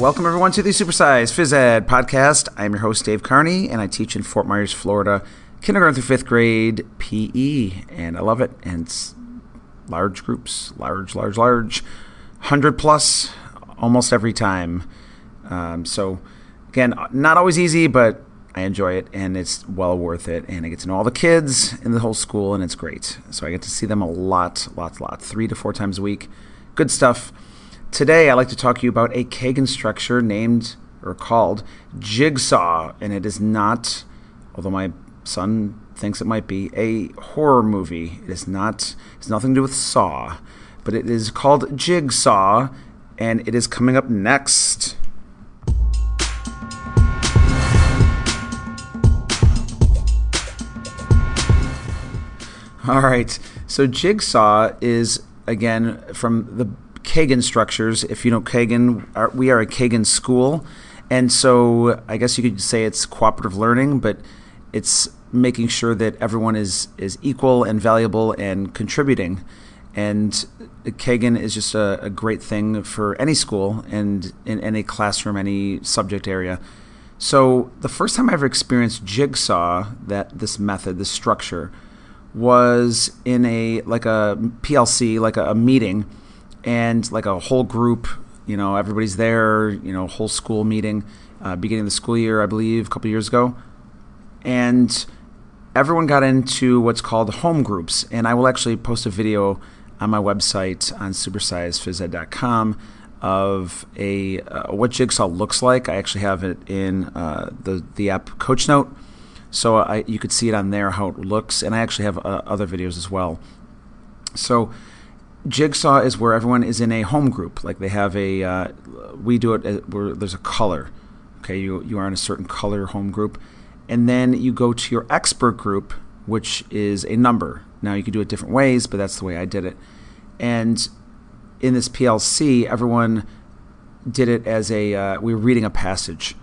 Welcome, everyone, to the Supersized Phys Ed podcast. I'm your host, Dave Carney, and I teach in Fort Myers, Florida, kindergarten through fifth grade PE, and I love it. And it's large groups, large, large, large, 100 plus almost every time. Um, so, again, not always easy, but I enjoy it, and it's well worth it. And I get to know all the kids in the whole school, and it's great. So I get to see them a lot, lots, lot, three to four times a week. Good stuff. Today, I'd like to talk to you about a Kagan structure named or called Jigsaw, and it is not, although my son thinks it might be, a horror movie. It is not. It's nothing to do with Saw, but it is called Jigsaw, and it is coming up next. All right. So Jigsaw is again from the Kagan structures. If you know Kagan, we are a Kagan school, and so I guess you could say it's cooperative learning, but it's making sure that everyone is is equal and valuable and contributing. And Kagan is just a, a great thing for any school and in any classroom, any subject area. So the first time I ever experienced Jigsaw, that this method, this structure, was in a like a PLC, like a, a meeting and like a whole group, you know, everybody's there, you know, whole school meeting, uh, beginning of the school year, I believe, a couple years ago, and everyone got into what's called home groups, and I will actually post a video on my website on supersizedphysed.com of a uh, what jigsaw looks like. I actually have it in uh, the the app Coach Note, so I, you could see it on there how it looks, and I actually have uh, other videos as well. So Jigsaw is where everyone is in a home group. Like they have a, uh, we do it where there's a color. Okay, you you are in a certain color home group, and then you go to your expert group, which is a number. Now you can do it different ways, but that's the way I did it. And in this PLC, everyone did it as a uh, we were reading a passage,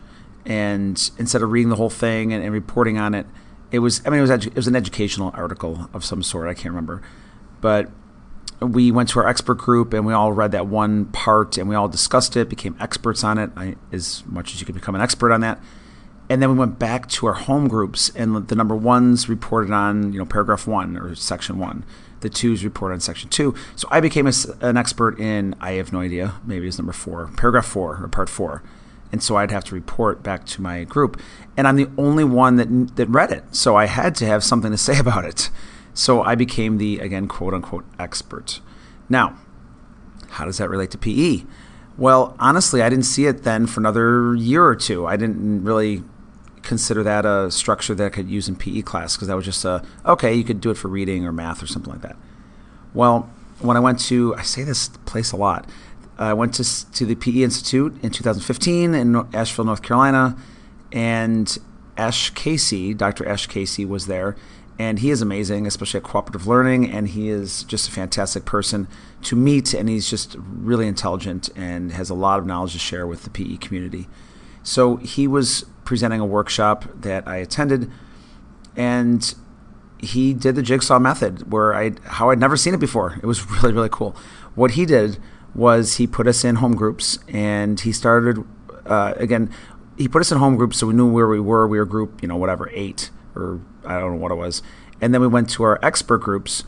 and instead of reading the whole thing and, and reporting on it, it was I mean it was edu- it was an educational article of some sort. I can't remember, but we went to our expert group and we all read that one part and we all discussed it, became experts on it, I, as much as you could become an expert on that. And then we went back to our home groups and the number ones reported on, you know, paragraph one or section one. The twos reported on section two. So I became a, an expert in, I have no idea, maybe it's number four, paragraph four or part four. And so I'd have to report back to my group. And I'm the only one that, that read it. So I had to have something to say about it. So I became the, again, quote unquote, expert. Now, how does that relate to PE? Well, honestly, I didn't see it then for another year or two. I didn't really consider that a structure that I could use in PE class because that was just a, okay, you could do it for reading or math or something like that. Well, when I went to, I say this place a lot. I went to, to the PE Institute in 2015 in Asheville, North Carolina, and Ash Casey, Dr. Ash Casey, was there, and he is amazing, especially at cooperative learning, and he is just a fantastic person to meet, and he's just really intelligent and has a lot of knowledge to share with the PE community. So he was presenting a workshop that I attended, and he did the jigsaw method where I how I'd never seen it before. It was really really cool. What he did was he put us in home groups, and he started uh, again. He put us in home groups so we knew where we were. We were group, you know, whatever, eight or I don't know what it was. And then we went to our expert groups,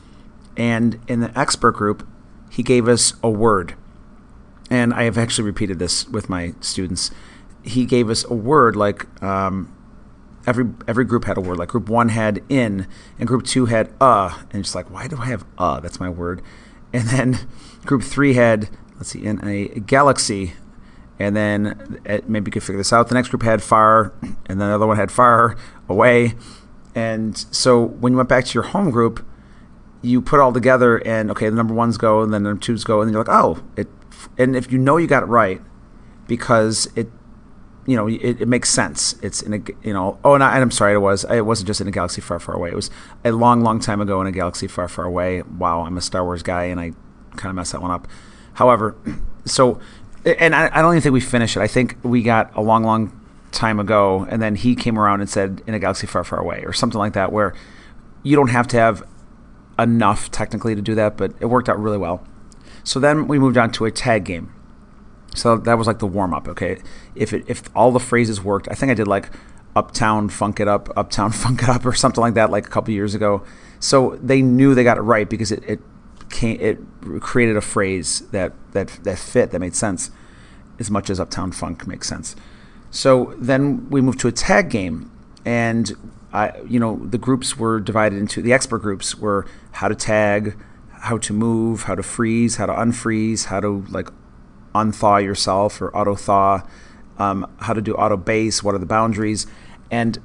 and in the expert group, he gave us a word. And I have actually repeated this with my students. He gave us a word like um, every every group had a word. Like group one had in, and group two had uh, and it's like why do I have uh? That's my word. And then group three had let's see in a galaxy, and then uh, maybe you could figure this out. The next group had far, and then the other one had far away, and so when you went back to your home group, you put all together and okay, the number ones go and then the number twos go, and then you're like, oh, it. And if you know you got it right, because it, you know, it, it makes sense. It's in a, you know, oh, and, I, am sorry, it was. It wasn't just in a galaxy far, far away. It was a long, long time ago in a galaxy far, far away. Wow, I'm a Star Wars guy, and I kind of messed that one up. However, so, and I, I don't even think we finished it. I think we got a long, long time ago, and then he came around and said in a galaxy far, far away, or something like that, where you don't have to have enough technically to do that, but it worked out really well. So then we moved on to a tag game. So that was like the warm up. Okay, if it, if all the phrases worked, I think I did like Uptown Funk It Up, Uptown Funk It Up, or something like that, like a couple years ago. So they knew they got it right because it it came, it created a phrase that that that fit that made sense, as much as Uptown Funk makes sense. So then we moved to a tag game, and I, you know, the groups were divided into the expert groups were how to tag, how to move, how to freeze, how to unfreeze, how to like unthaw yourself or auto thaw, um, how to do auto base, what are the boundaries, and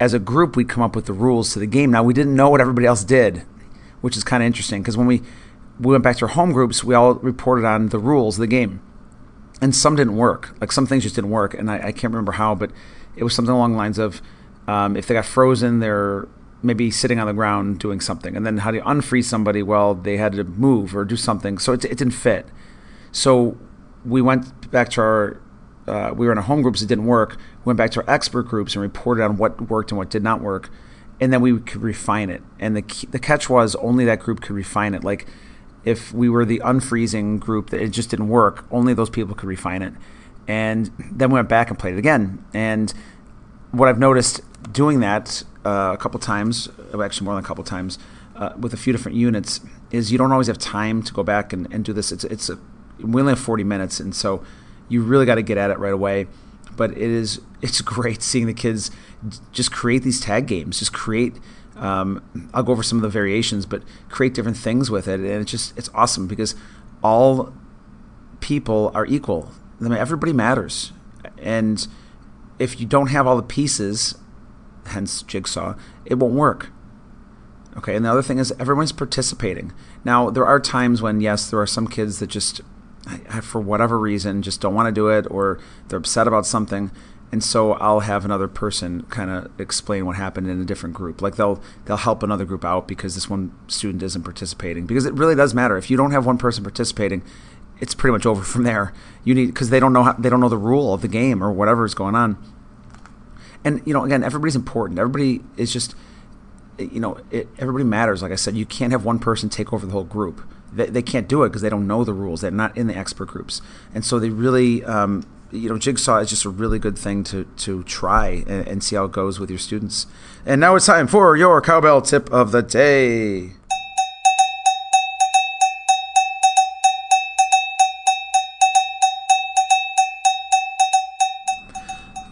as a group we'd come up with the rules to the game. Now we didn't know what everybody else did, which is kind of interesting because when we we went back to our home groups, we all reported on the rules of the game, and some didn't work. Like some things just didn't work, and I, I can't remember how, but it was something along the lines of um, if they got frozen, they're maybe sitting on the ground doing something. And then how do you unfreeze somebody? Well, they had to move or do something. So it, it didn't fit. So we went back to our, uh, we were in our home groups, it didn't work. We Went back to our expert groups and reported on what worked and what did not work. And then we could refine it. And the, the catch was only that group could refine it. Like if we were the unfreezing group that it just didn't work, only those people could refine it. And then we went back and played it again. And what I've noticed doing that uh, a couple times, actually more than a couple times, uh, with a few different units, is you don't always have time to go back and, and do this. It's it's a, we only have 40 minutes, and so you really got to get at it right away. But it is it's great seeing the kids just create these tag games, just create. Um, I'll go over some of the variations, but create different things with it, and it's just it's awesome because all people are equal. I mean, everybody matters, and if you don't have all the pieces, hence jigsaw, it won't work. Okay, and the other thing is everyone's participating. Now, there are times when, yes, there are some kids that just, for whatever reason, just don't want to do it or they're upset about something. And so I'll have another person kind of explain what happened in a different group. Like they'll they'll help another group out because this one student isn't participating. Because it really does matter. If you don't have one person participating, it's pretty much over from there. You need because they don't know how, they don't know the rule of the game or whatever is going on. And you know, again, everybody's important. Everybody is just you know, it, everybody matters. Like I said, you can't have one person take over the whole group. They, they can't do it because they don't know the rules. They're not in the expert groups, and so they really, um, you know, Jigsaw is just a really good thing to to try and, and see how it goes with your students. And now it's time for your cowbell tip of the day.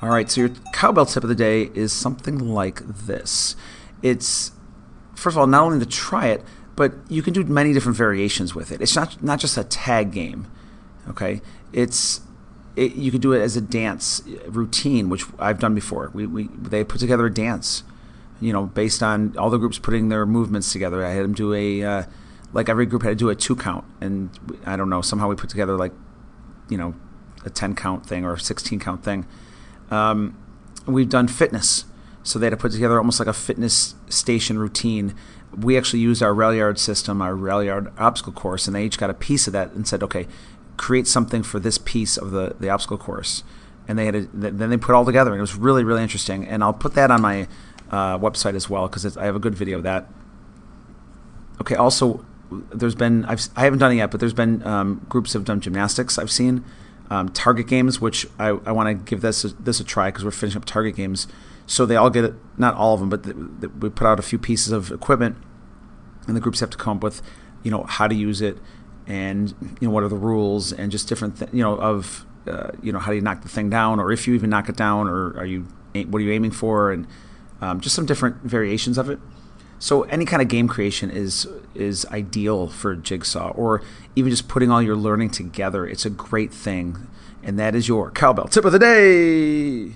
All right, so your cowbell tip of the day is something like this. It's first of all not only to try it, but you can do many different variations with it. It's not not just a tag game, okay? It's it, you could do it as a dance routine, which I've done before. We, we they put together a dance, you know, based on all the groups putting their movements together. I had them do a uh, like every group had to do a two count, and I don't know somehow we put together like you know a ten count thing or a sixteen count thing um, we've done fitness. So they had to put together almost like a fitness station routine. We actually used our rail yard system, our rail yard obstacle course, and they each got a piece of that and said, okay, create something for this piece of the, the obstacle course. And they had to, then they put it all together, and it was really really interesting. And I'll put that on my uh, website as well because I have a good video of that. Okay, also there's been I've I haven't done it yet, but there's been um, groups have done gymnastics I've seen um, target games, which I, I want to give this a, this a try because we're finishing up target games. So they all get it, not all of them, but we put out a few pieces of equipment, and the groups have to come up with, you know, how to use it, and you know what are the rules, and just different, th- you know, of uh, you know how do you knock the thing down, or if you even knock it down, or are you what are you aiming for, and um, just some different variations of it. So any kind of game creation is is ideal for Jigsaw, or even just putting all your learning together. It's a great thing, and that is your cowbell tip of the day.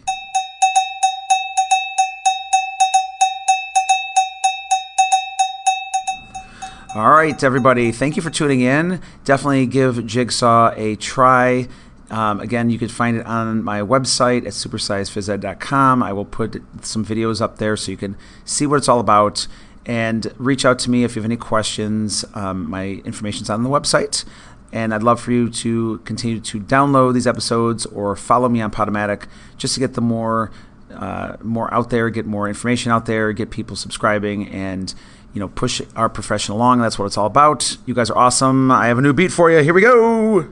All right, everybody. Thank you for tuning in. Definitely give Jigsaw a try. Um, again, you can find it on my website at supersizedphysed.com. I will put some videos up there so you can see what it's all about and reach out to me if you have any questions. Um, my information's on the website. And I'd love for you to continue to download these episodes or follow me on Podomatic just to get the more uh, more out there, get more information out there, get people subscribing, and you know push our profession along. That's what it's all about. You guys are awesome. I have a new beat for you. Here we go.